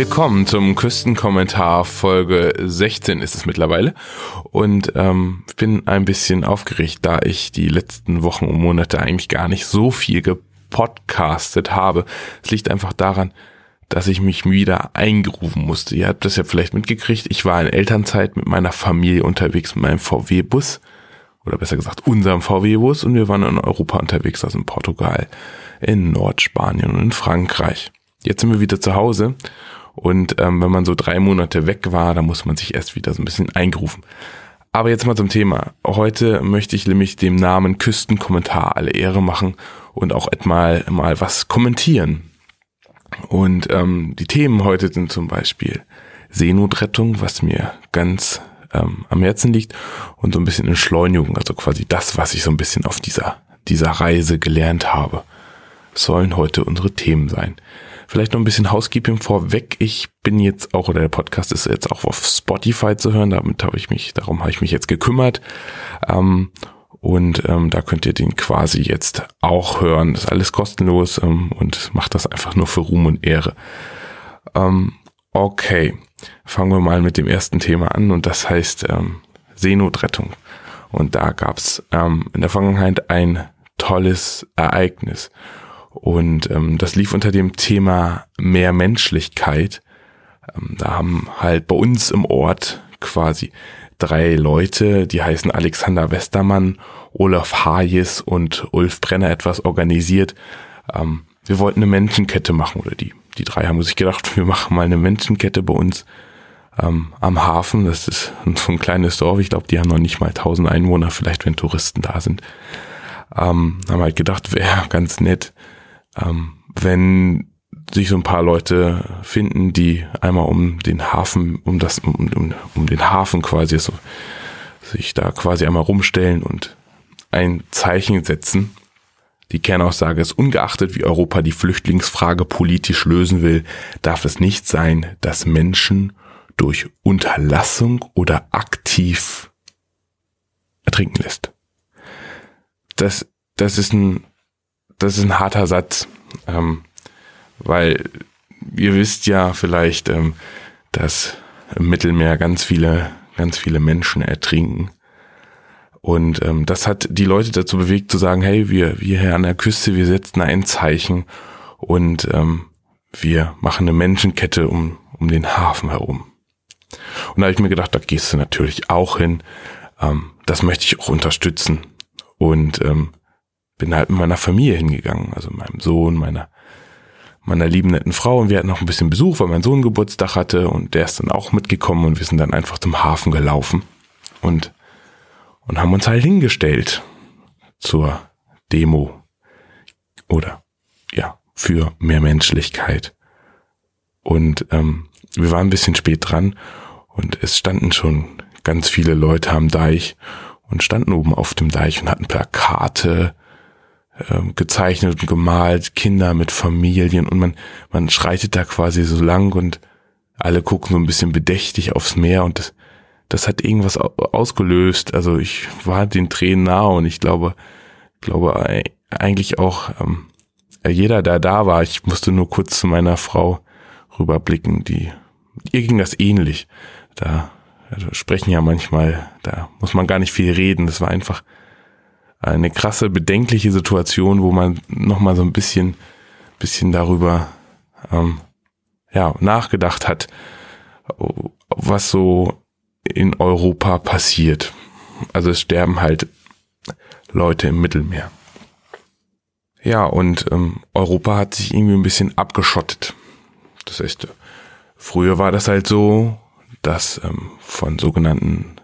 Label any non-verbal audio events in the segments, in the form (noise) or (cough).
Willkommen zum Küstenkommentar Folge 16 ist es mittlerweile und ähm, bin ein bisschen aufgeregt, da ich die letzten Wochen und Monate eigentlich gar nicht so viel gepodcastet habe. Es liegt einfach daran, dass ich mich wieder eingerufen musste. Ihr habt das ja vielleicht mitgekriegt. Ich war in Elternzeit mit meiner Familie unterwegs mit meinem VW-Bus oder besser gesagt unserem VW-Bus und wir waren in Europa unterwegs, also in Portugal, in Nordspanien und in Frankreich. Jetzt sind wir wieder zu Hause und ähm, wenn man so drei Monate weg war, dann muss man sich erst wieder so ein bisschen eingerufen. Aber jetzt mal zum Thema. Heute möchte ich nämlich dem Namen Küstenkommentar alle Ehre machen und auch etmal mal was kommentieren. Und ähm, die Themen heute sind zum Beispiel Seenotrettung, was mir ganz ähm, am Herzen liegt, und so ein bisschen Entschleunigung, also quasi das, was ich so ein bisschen auf dieser, dieser Reise gelernt habe, sollen heute unsere Themen sein. Vielleicht noch ein bisschen Housekeeping vorweg. Ich bin jetzt auch, oder der Podcast ist jetzt auch auf Spotify zu hören. Damit habe ich mich, darum habe ich mich jetzt gekümmert. Ähm, und ähm, da könnt ihr den quasi jetzt auch hören. Das ist alles kostenlos ähm, und macht das einfach nur für Ruhm und Ehre. Ähm, okay, fangen wir mal mit dem ersten Thema an und das heißt ähm, Seenotrettung. Und da gab's ähm, in der Vergangenheit ein tolles Ereignis. Und ähm, das lief unter dem Thema mehr Menschlichkeit. Ähm, da haben halt bei uns im Ort quasi drei Leute, die heißen Alexander Westermann, Olaf Hayes und Ulf Brenner etwas organisiert. Ähm, wir wollten eine Menschenkette machen oder die, die drei haben sich gedacht, (laughs) wir machen mal eine Menschenkette bei uns ähm, am Hafen. Das ist (laughs) so ein kleines Dorf. Ich glaube, die haben noch nicht mal 1000 Einwohner, vielleicht wenn Touristen da sind. Ähm, haben halt gedacht, (laughs) wäre ganz nett, ähm, wenn sich so ein paar Leute finden, die einmal um den Hafen, um das, um, um, um den Hafen quasi so, sich da quasi einmal rumstellen und ein Zeichen setzen. Die Kernaussage ist, ungeachtet wie Europa die Flüchtlingsfrage politisch lösen will, darf es nicht sein, dass Menschen durch Unterlassung oder aktiv ertrinken lässt. Das, das ist ein das ist ein harter Satz, ähm, weil ihr wisst ja vielleicht, ähm, dass im Mittelmeer ganz viele, ganz viele Menschen ertrinken. Und ähm, das hat die Leute dazu bewegt zu sagen, hey, wir, wir hier an der Küste, wir setzen ein Zeichen und ähm, wir machen eine Menschenkette um, um den Hafen herum. Und da habe ich mir gedacht, da gehst du natürlich auch hin. Ähm, das möchte ich auch unterstützen. Und ähm, bin halt mit meiner Familie hingegangen, also meinem Sohn, meiner meiner lieben netten Frau. Und wir hatten noch ein bisschen Besuch, weil mein Sohn Geburtstag hatte und der ist dann auch mitgekommen und wir sind dann einfach zum Hafen gelaufen und und haben uns halt hingestellt zur Demo oder ja für mehr Menschlichkeit. Und ähm, wir waren ein bisschen spät dran und es standen schon ganz viele Leute am Deich und standen oben auf dem Deich und hatten Plakate ähm, gezeichnet und gemalt, Kinder mit Familien und man, man schreitet da quasi so lang und alle gucken so ein bisschen bedächtig aufs Meer und das, das hat irgendwas ausgelöst. Also ich war den Tränen nah und ich glaube, glaube eigentlich auch ähm, jeder, der da war, ich musste nur kurz zu meiner Frau rüberblicken, die ihr ging das ähnlich. Da also sprechen ja manchmal, da muss man gar nicht viel reden. Das war einfach eine krasse, bedenkliche Situation, wo man nochmal so ein bisschen, bisschen darüber ähm, ja, nachgedacht hat, was so in Europa passiert. Also es sterben halt Leute im Mittelmeer. Ja, und ähm, Europa hat sich irgendwie ein bisschen abgeschottet. Das heißt, früher war das halt so, dass ähm, von sogenannten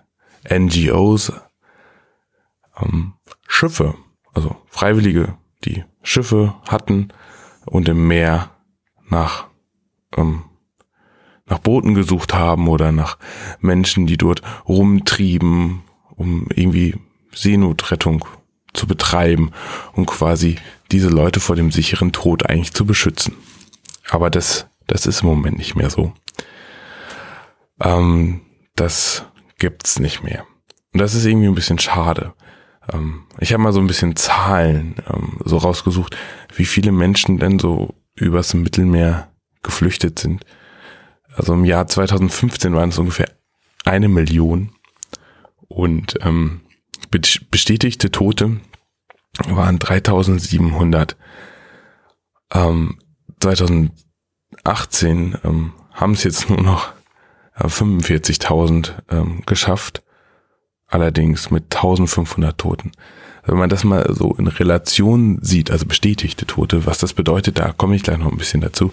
NGOs ähm, Schiffe, also Freiwillige, die Schiffe hatten und im Meer nach, ähm, nach Booten gesucht haben oder nach Menschen, die dort rumtrieben, um irgendwie Seenotrettung zu betreiben und quasi diese Leute vor dem sicheren Tod eigentlich zu beschützen. Aber das, das ist im Moment nicht mehr so. Ähm, das gibt's nicht mehr. Und das ist irgendwie ein bisschen schade. Ähm, ich habe mal so ein bisschen Zahlen ähm, so rausgesucht, wie viele Menschen denn so übers Mittelmeer geflüchtet sind. Also im Jahr 2015 waren es ungefähr eine Million und ähm, bestätigte Tote waren 3700. Ähm, 2018 ähm, haben es jetzt nur noch äh, 45.000 ähm, geschafft, allerdings mit 1500 Toten. Wenn man das mal so in Relation sieht, also bestätigte Tote, was das bedeutet, da komme ich gleich noch ein bisschen dazu.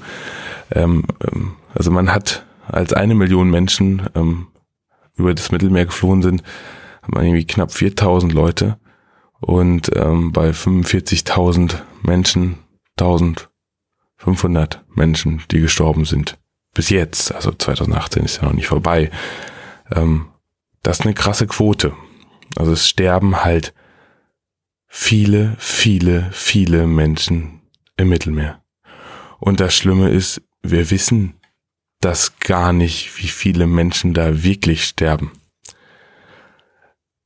Ähm, ähm, also man hat, als eine Million Menschen ähm, über das Mittelmeer geflohen sind, hat man irgendwie knapp 4000 Leute und ähm, bei 45.000 Menschen 1500 Menschen, die gestorben sind. Bis jetzt, also 2018 ist ja noch nicht vorbei. Ähm, das ist eine krasse Quote. Also es sterben halt viele, viele, viele Menschen im Mittelmeer. Und das Schlimme ist, wir wissen das gar nicht, wie viele Menschen da wirklich sterben.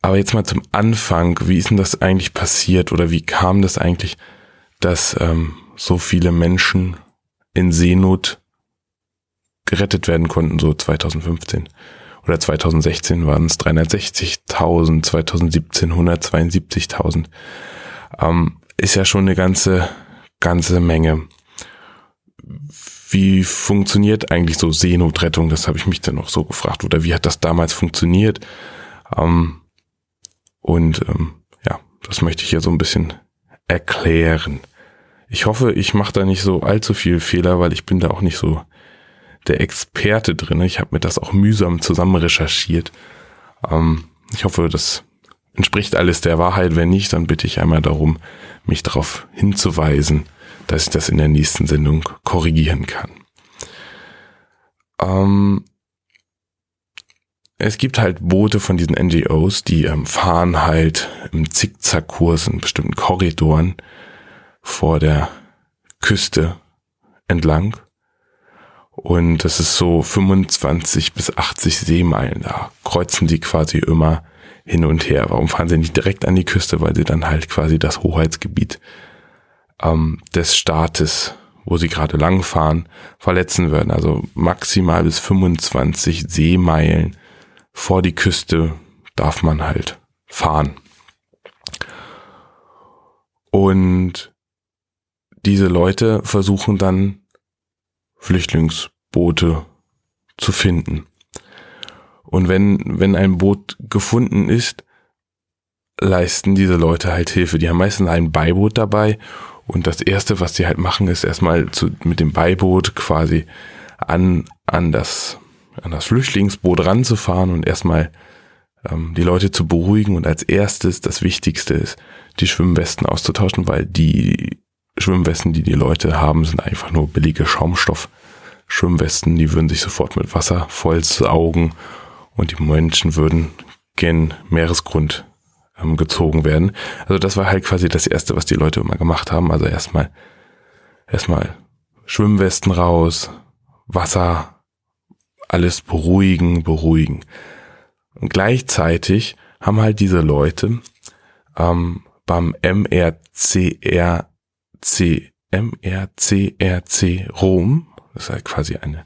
Aber jetzt mal zum Anfang, wie ist denn das eigentlich passiert oder wie kam das eigentlich, dass ähm, so viele Menschen in Seenot gerettet werden konnten, so 2015 oder 2016 waren es 360.000, 2017 172.000. Ähm, ist ja schon eine ganze, ganze Menge. Wie funktioniert eigentlich so Seenotrettung? Das habe ich mich dann noch so gefragt. Oder wie hat das damals funktioniert? Ähm, und ähm, ja, das möchte ich hier so ein bisschen erklären. Ich hoffe, ich mache da nicht so allzu viel Fehler, weil ich bin da auch nicht so der Experte drin. Ich habe mir das auch mühsam zusammen recherchiert. Ähm, ich hoffe, das entspricht alles der Wahrheit. Wenn nicht, dann bitte ich einmal darum, mich darauf hinzuweisen, dass ich das in der nächsten Sendung korrigieren kann. Ähm, es gibt halt Boote von diesen NGOs, die ähm, fahren halt im Zickzackkurs in bestimmten Korridoren vor der Küste entlang und das ist so 25 bis 80 Seemeilen. Da kreuzen die quasi immer hin und her. Warum fahren sie nicht direkt an die Küste? Weil sie dann halt quasi das Hoheitsgebiet ähm, des Staates, wo sie gerade langfahren, verletzen würden. Also maximal bis 25 Seemeilen vor die Küste darf man halt fahren. Und diese Leute versuchen dann Flüchtlingsboote zu finden. Und wenn, wenn ein Boot gefunden ist, leisten diese Leute halt Hilfe. Die haben meistens ein Beiboot dabei und das erste, was sie halt machen, ist erstmal zu, mit dem Beiboot quasi an, an das, an das Flüchtlingsboot ranzufahren und erstmal ähm, die Leute zu beruhigen und als erstes das Wichtigste ist, die Schwimmwesten auszutauschen, weil die Schwimmwesten, die die Leute haben, sind einfach nur billige Schaumstoff-Schwimmwesten. Die würden sich sofort mit Wasser vollsaugen und die Menschen würden gen Meeresgrund ähm, gezogen werden. Also das war halt quasi das Erste, was die Leute immer gemacht haben. Also erstmal erstmal Schwimmwesten raus, Wasser, alles beruhigen, beruhigen. Und gleichzeitig haben halt diese Leute ähm, beim MRCR C, MRCRC Rom, das ist halt quasi eine,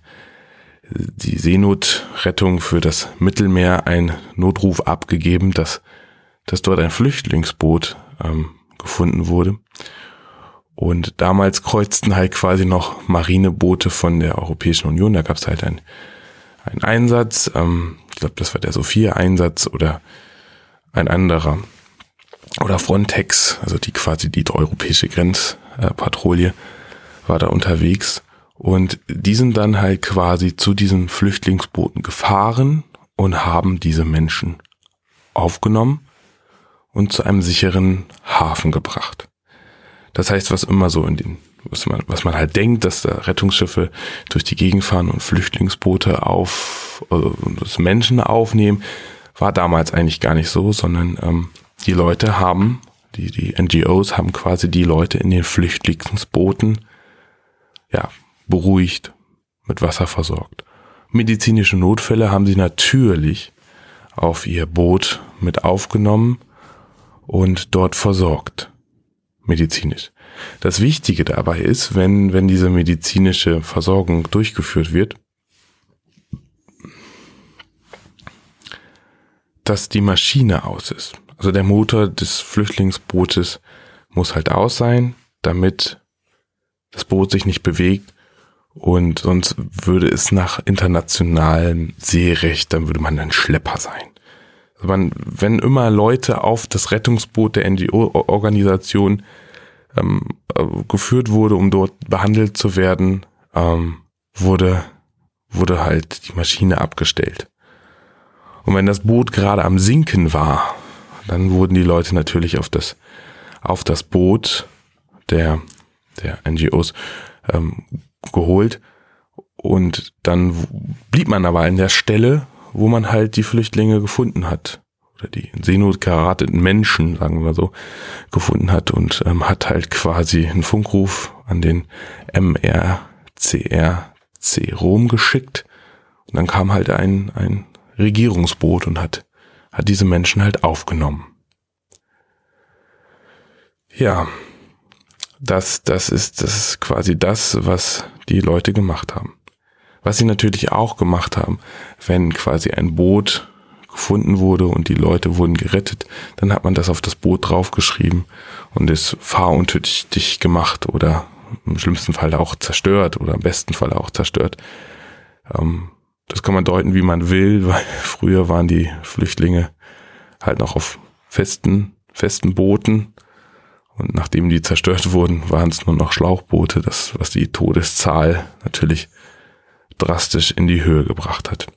die Seenotrettung für das Mittelmeer, ein Notruf abgegeben, dass, dass dort ein Flüchtlingsboot ähm, gefunden wurde. Und damals kreuzten halt quasi noch Marineboote von der Europäischen Union. Da gab es halt einen, einen Einsatz. Ähm, ich glaube, das war der Sophia-Einsatz oder ein anderer oder Frontex, also die quasi die europäische Grenzpatrouille, war da unterwegs. Und die sind dann halt quasi zu diesen Flüchtlingsbooten gefahren und haben diese Menschen aufgenommen und zu einem sicheren Hafen gebracht. Das heißt, was immer so in den, was man, was man halt denkt, dass da Rettungsschiffe durch die Gegend fahren und Flüchtlingsboote auf, also das Menschen aufnehmen, war damals eigentlich gar nicht so, sondern ähm, die Leute haben, die, die NGOs haben quasi die Leute in den Flüchtlingsbooten, ja, beruhigt, mit Wasser versorgt. Medizinische Notfälle haben sie natürlich auf ihr Boot mit aufgenommen und dort versorgt. Medizinisch. Das Wichtige dabei ist, wenn, wenn diese medizinische Versorgung durchgeführt wird, dass die Maschine aus ist. Also der Motor des Flüchtlingsbootes muss halt aus sein, damit das Boot sich nicht bewegt und sonst würde es nach internationalem Seerecht, dann würde man ein Schlepper sein. Also man, wenn immer Leute auf das Rettungsboot der NGO-Organisation ähm, äh, geführt wurde, um dort behandelt zu werden, ähm, wurde, wurde halt die Maschine abgestellt. Und wenn das Boot gerade am Sinken war, dann wurden die Leute natürlich auf das, auf das Boot der, der NGOs ähm, geholt. Und dann blieb man aber an der Stelle, wo man halt die Flüchtlinge gefunden hat. Oder die in Seenot gerateten Menschen, sagen wir so, gefunden hat und ähm, hat halt quasi einen Funkruf an den MRCRC Rom geschickt. Und dann kam halt ein, ein Regierungsboot und hat, hat diese Menschen halt aufgenommen. Ja, das, das ist, das ist quasi das, was die Leute gemacht haben. Was sie natürlich auch gemacht haben, wenn quasi ein Boot gefunden wurde und die Leute wurden gerettet, dann hat man das auf das Boot draufgeschrieben und es fahruntüchtig gemacht oder im schlimmsten Fall auch zerstört oder im besten Fall auch zerstört. Ähm, das kann man deuten, wie man will, weil (laughs) früher waren die Flüchtlinge halt noch auf festen, festen Booten und nachdem die zerstört wurden, waren es nur noch Schlauchboote, das, was die Todeszahl natürlich drastisch in die Höhe gebracht hat.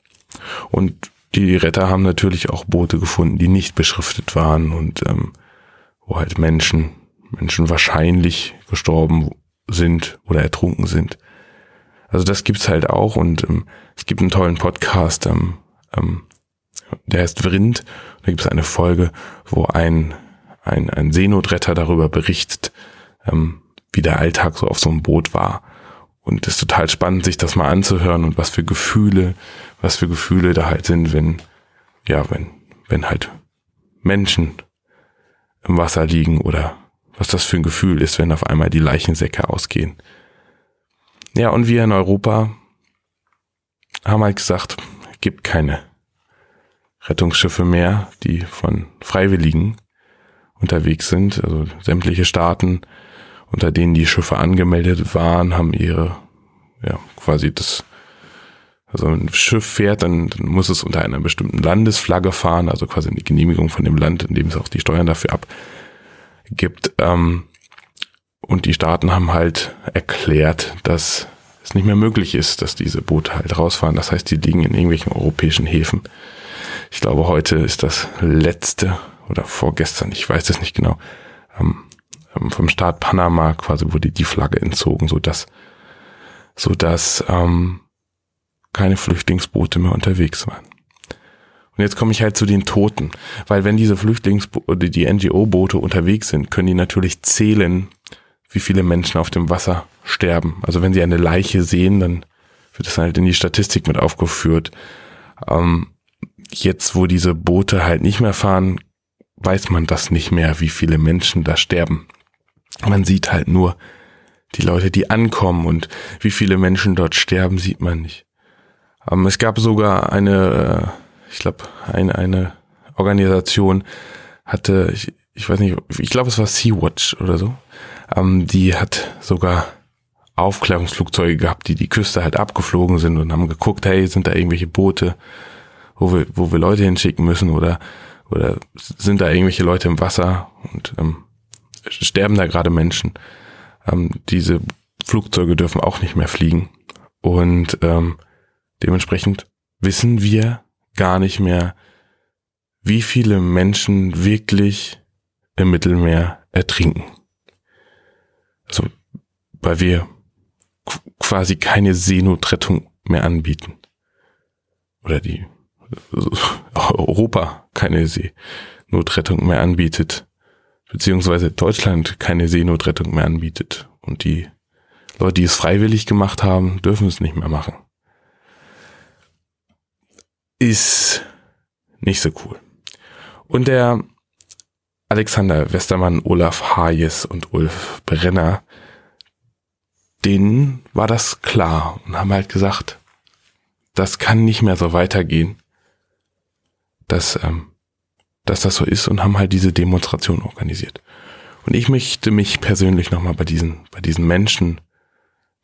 Und die Retter haben natürlich auch Boote gefunden, die nicht beschriftet waren und ähm, wo halt Menschen, Menschen wahrscheinlich gestorben sind oder ertrunken sind. Also das gibt's halt auch und ähm, es gibt einen tollen Podcast, ähm, ähm, der heißt Vrind. Da gibt's eine Folge, wo ein, ein, ein Seenotretter darüber berichtet, ähm, wie der Alltag so auf so einem Boot war. Und es ist total spannend, sich das mal anzuhören und was für Gefühle, was für Gefühle da halt sind, wenn, ja, wenn, wenn halt Menschen im Wasser liegen oder was das für ein Gefühl ist, wenn auf einmal die Leichensäcke ausgehen. Ja, und wir in Europa haben halt gesagt, gibt keine Rettungsschiffe mehr, die von Freiwilligen unterwegs sind. Also sämtliche Staaten unter denen die Schiffe angemeldet waren, haben ihre, ja, quasi das, also ein Schiff fährt, dann, dann muss es unter einer bestimmten Landesflagge fahren, also quasi eine Genehmigung von dem Land, in dem es auch die Steuern dafür abgibt. Ähm, und die Staaten haben halt erklärt, dass es nicht mehr möglich ist, dass diese Boote halt rausfahren. Das heißt, die liegen in irgendwelchen europäischen Häfen. Ich glaube, heute ist das letzte oder vorgestern, ich weiß es nicht genau, ähm, ähm, vom Staat Panama quasi wurde die Flagge entzogen, so dass so dass ähm, keine Flüchtlingsboote mehr unterwegs waren. Und jetzt komme ich halt zu den Toten, weil wenn diese Flüchtlingsboote, die NGO-Boote unterwegs sind, können die natürlich zählen, wie viele Menschen auf dem Wasser sterben. Also wenn sie eine Leiche sehen, dann wird das halt in die Statistik mit aufgeführt. Ähm, jetzt, wo diese Boote halt nicht mehr fahren, weiß man das nicht mehr, wie viele Menschen da sterben. Man sieht halt nur die Leute, die ankommen und wie viele Menschen dort sterben, sieht man nicht. Ähm, es gab sogar eine, äh, ich glaube, eine, eine Organisation hatte, ich, ich weiß nicht, ich glaube, es war Sea-Watch oder so, ähm, die hat sogar Aufklärungsflugzeuge gehabt, die die Küste halt abgeflogen sind und haben geguckt, hey, sind da irgendwelche Boote, wo wir, wo wir Leute hinschicken müssen oder, oder sind da irgendwelche Leute im Wasser und ähm, sterben da gerade Menschen. Ähm, diese Flugzeuge dürfen auch nicht mehr fliegen. Und ähm, dementsprechend wissen wir gar nicht mehr, wie viele Menschen wirklich im Mittelmeer ertrinken. Also, weil wir quasi keine Seenotrettung mehr anbieten. Oder die (laughs) Europa keine Seenotrettung mehr anbietet beziehungsweise Deutschland keine Seenotrettung mehr anbietet. Und die Leute, die es freiwillig gemacht haben, dürfen es nicht mehr machen. Ist nicht so cool. Und der Alexander Westermann, Olaf Hayes und Ulf Brenner, denen war das klar und haben halt gesagt, das kann nicht mehr so weitergehen. Das ähm, dass das so ist und haben halt diese Demonstration organisiert. Und ich möchte mich persönlich nochmal bei diesen, bei diesen Menschen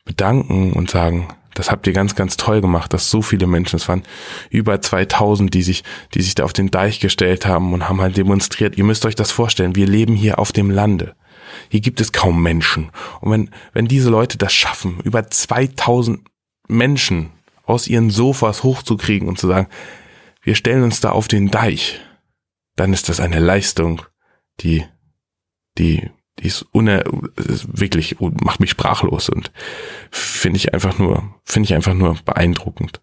bedanken und sagen, das habt ihr ganz, ganz toll gemacht, dass so viele Menschen, es waren über 2000, die sich, die sich da auf den Deich gestellt haben und haben halt demonstriert. Ihr müsst euch das vorstellen, wir leben hier auf dem Lande. Hier gibt es kaum Menschen. Und wenn, wenn diese Leute das schaffen, über 2000 Menschen aus ihren Sofas hochzukriegen und zu sagen, wir stellen uns da auf den Deich, dann ist das eine Leistung, die, die, die ist uner, wirklich, macht mich sprachlos und finde ich einfach nur, finde ich einfach nur beeindruckend.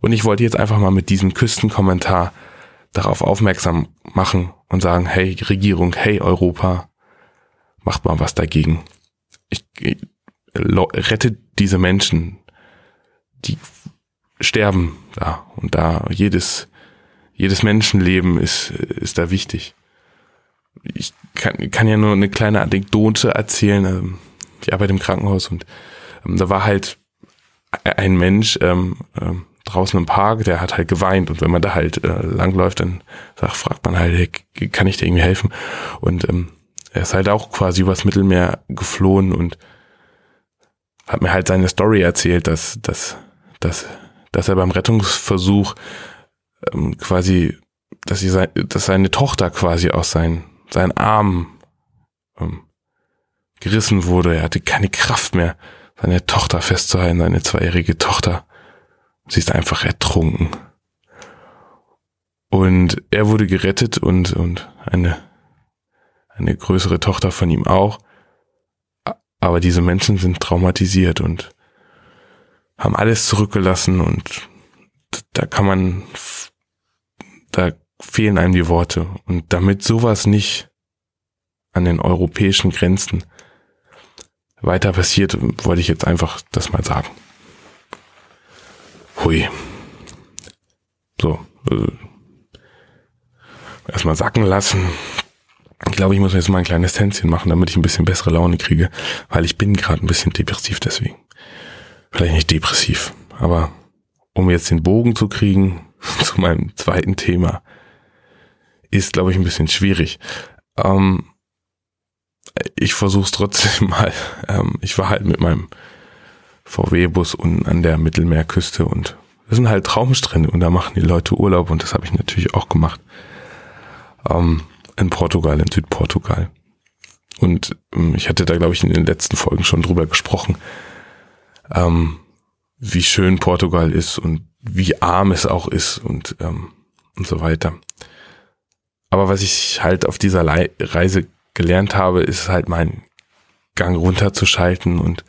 Und ich wollte jetzt einfach mal mit diesem Küstenkommentar darauf aufmerksam machen und sagen, hey Regierung, hey Europa, macht mal was dagegen. Ich, ich rettet diese Menschen, die sterben da und da jedes jedes Menschenleben ist ist da wichtig. Ich kann, kann ja nur eine kleine Anekdote erzählen. Ähm, ich arbeite im Krankenhaus und ähm, da war halt ein Mensch ähm, ähm, draußen im Park, der hat halt geweint und wenn man da halt äh, langläuft, dann sagt, fragt man halt, hey, kann ich dir irgendwie helfen? Und ähm, er ist halt auch quasi übers Mittelmeer geflohen und hat mir halt seine Story erzählt, dass, dass, dass, dass er beim Rettungsversuch ähm, quasi, dass, sie sein, dass seine Tochter quasi aus seinen, seinen Armen ähm, gerissen wurde. Er hatte keine Kraft mehr, seine Tochter festzuhalten, seine zweijährige Tochter. Sie ist einfach ertrunken. Und er wurde gerettet und, und eine eine größere Tochter von ihm auch. Aber diese Menschen sind traumatisiert und haben alles zurückgelassen und da kann man, da fehlen einem die Worte. Und damit sowas nicht an den europäischen Grenzen weiter passiert, wollte ich jetzt einfach das mal sagen. Hui. So. Äh, erstmal sacken lassen. Ich glaube, ich muss jetzt mal ein kleines Tänzchen machen, damit ich ein bisschen bessere Laune kriege, weil ich bin gerade ein bisschen depressiv deswegen. Vielleicht nicht depressiv, aber um jetzt den Bogen zu kriegen (laughs) zu meinem zweiten Thema, ist, glaube ich, ein bisschen schwierig. Ähm, ich versuche es trotzdem (laughs) mal. Ähm, ich war halt mit meinem VW-Bus unten an der Mittelmeerküste und das sind halt Traumstrände und da machen die Leute Urlaub und das habe ich natürlich auch gemacht. Ähm, in Portugal, in Südportugal. Und ähm, ich hatte da, glaube ich, in den letzten Folgen schon drüber gesprochen, ähm, wie schön Portugal ist und wie arm es auch ist und, ähm, und so weiter. Aber was ich halt auf dieser Le Reise gelernt habe, ist halt mein Gang runterzuschalten und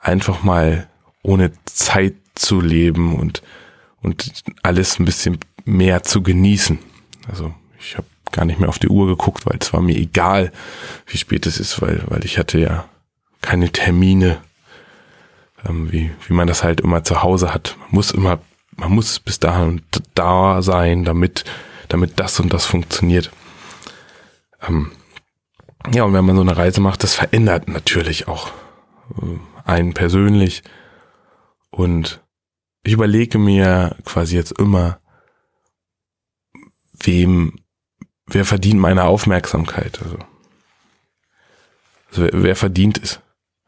einfach mal ohne Zeit zu leben und, und alles ein bisschen mehr zu genießen. Also ich habe gar nicht mehr auf die Uhr geguckt, weil es war mir egal, wie spät es ist, weil, weil ich hatte ja keine Termine, ähm, wie, wie man das halt immer zu Hause hat. Man muss immer, man muss bis dahin da sein, damit, damit das und das funktioniert. Ähm, ja, und wenn man so eine Reise macht, das verändert natürlich auch äh, einen persönlich. Und ich überlege mir quasi jetzt immer, wem wer verdient meine Aufmerksamkeit? Also, also wer, wer verdient es?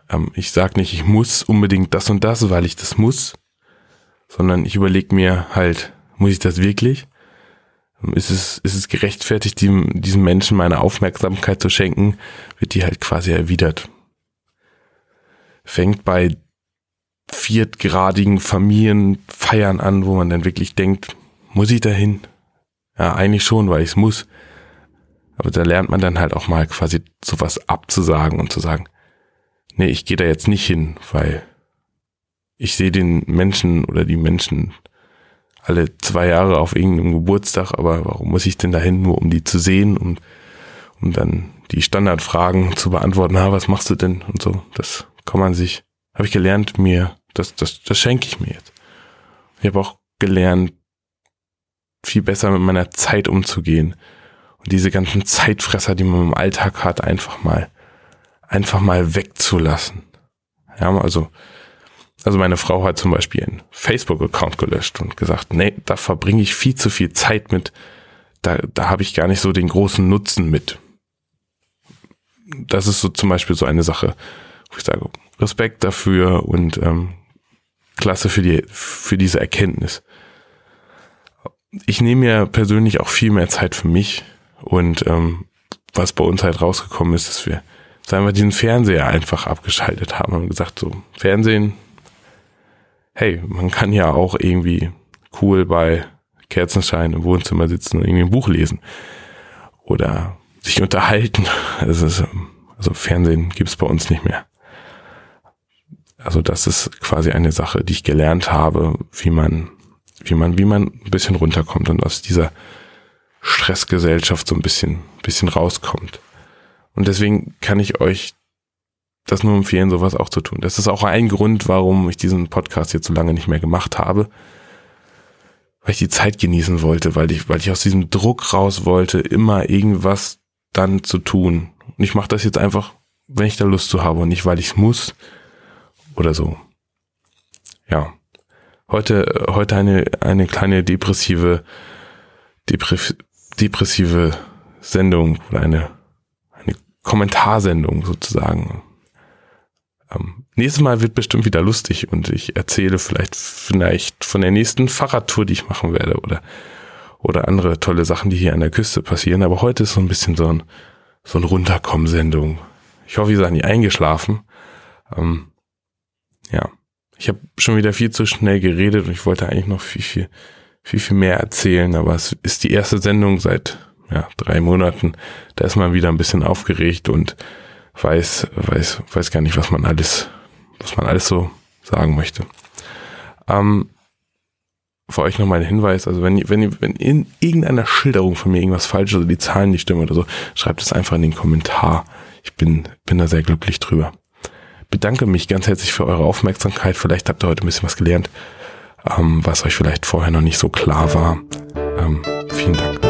Ähm, ich sag nicht, ich muss unbedingt das und das, weil ich das muss, sondern ich überlege mir halt, muss ich das wirklich? Ist es, ist es gerechtfertigt, diesem, diesem Menschen meine Aufmerksamkeit zu schenken, wird die halt quasi erwidert. Fängt bei viertgradigen Familienfeiern an, wo man dann wirklich denkt, muss ich dahin? Ja, eigentlich schon, weil ich es muss. Aber da lernt man dann halt auch mal quasi sowas abzusagen und zu sagen, nee, ich gehe da jetzt nicht hin, weil ich sehe den Menschen oder die Menschen alle zwei Jahre auf irgendeinem Geburtstag, aber warum muss ich denn dahin, nur um die zu sehen, um, um dann die Standardfragen zu beantworten, na, was machst du denn und so. Das kann man sich, habe ich gelernt, mir, das, das, das schenke ich mir jetzt. Ich habe auch gelernt, viel besser mit meiner Zeit umzugehen und diese ganzen Zeitfresser, die man im Alltag hat, einfach mal, einfach mal wegzulassen. Ja, also, also meine Frau hat zum Beispiel einen Facebook-Account gelöscht und gesagt, nee, da verbringe ich viel zu viel Zeit mit. da, da habe ich gar nicht so den großen Nutzen mit. Das ist so zum Beispiel so eine Sache, wo ich sage, Respekt dafür und ähm, klasse für die, für diese Erkenntnis. Ich nehme mir persönlich auch viel mehr Zeit für mich und ähm, was bei uns halt rausgekommen ist, dass wir, sagen wir, diesen Fernseher einfach abgeschaltet haben und gesagt, so, Fernsehen, hey, man kann ja auch irgendwie cool bei Kerzenschein im Wohnzimmer sitzen und irgendwie ein Buch lesen. Oder sich unterhalten. (laughs) Also, also Fernsehen gibt's bei uns nicht mehr. Also das ist quasi eine Sache, die ich gelernt habe, wie man, wie man, wie man ein bisschen runterkommt und aus dieser Stressgesellschaft so ein bisschen, bisschen rauskommt. Und deswegen kann ich euch das nur empfehlen, sowas auch zu tun. Das ist auch ein Grund, warum ich diesen Podcast jetzt so lange nicht mehr gemacht habe. Weil ich die Zeit genießen wollte, weil ich, weil ich aus diesem Druck raus wollte, immer irgendwas dann zu tun. Und ich mache das jetzt einfach, wenn ich da Lust zu habe und nicht, weil ich muss oder so. Ja. Heute, heute eine, eine kleine depressive, depressive Sendung oder eine, eine Kommentarsendung sozusagen. Ähm, nächstes Mal wird bestimmt wieder lustig und ich erzähle vielleicht, vielleicht von der nächsten Fahrradtour, die ich machen werde oder, oder andere tolle Sachen, die hier an der Küste passieren. Aber heute ist so ein bisschen so ein, so ein Runterkommen-Sendung. Ich hoffe, ihr seid nicht eingeschlafen. Ähm, ja, ich habe schon wieder viel zu schnell geredet und ich wollte eigentlich noch viel, viel, viel, viel mehr erzählen, aber es ist die erste Sendung seit ja, drei Monaten. Da ist man wieder ein bisschen aufgeregt und weiß, weiß, weiß gar nicht, was man alles, was man alles so sagen möchte. Ähm, für euch noch mal ein Hinweis, also wenn, wenn, wenn in irgendeiner Schilderung von mir irgendwas falsch ist oder die Zahlen nicht stimmen oder so, schreibt es einfach in den Kommentar. Ich bin, bin da sehr glücklich drüber. Bedanke mich ganz herzlich für eure Aufmerksamkeit. Vielleicht habt ihr heute ein bisschen was gelernt, ähm, was euch vielleicht vorher noch nicht so klar war. Ähm, vielen Dank.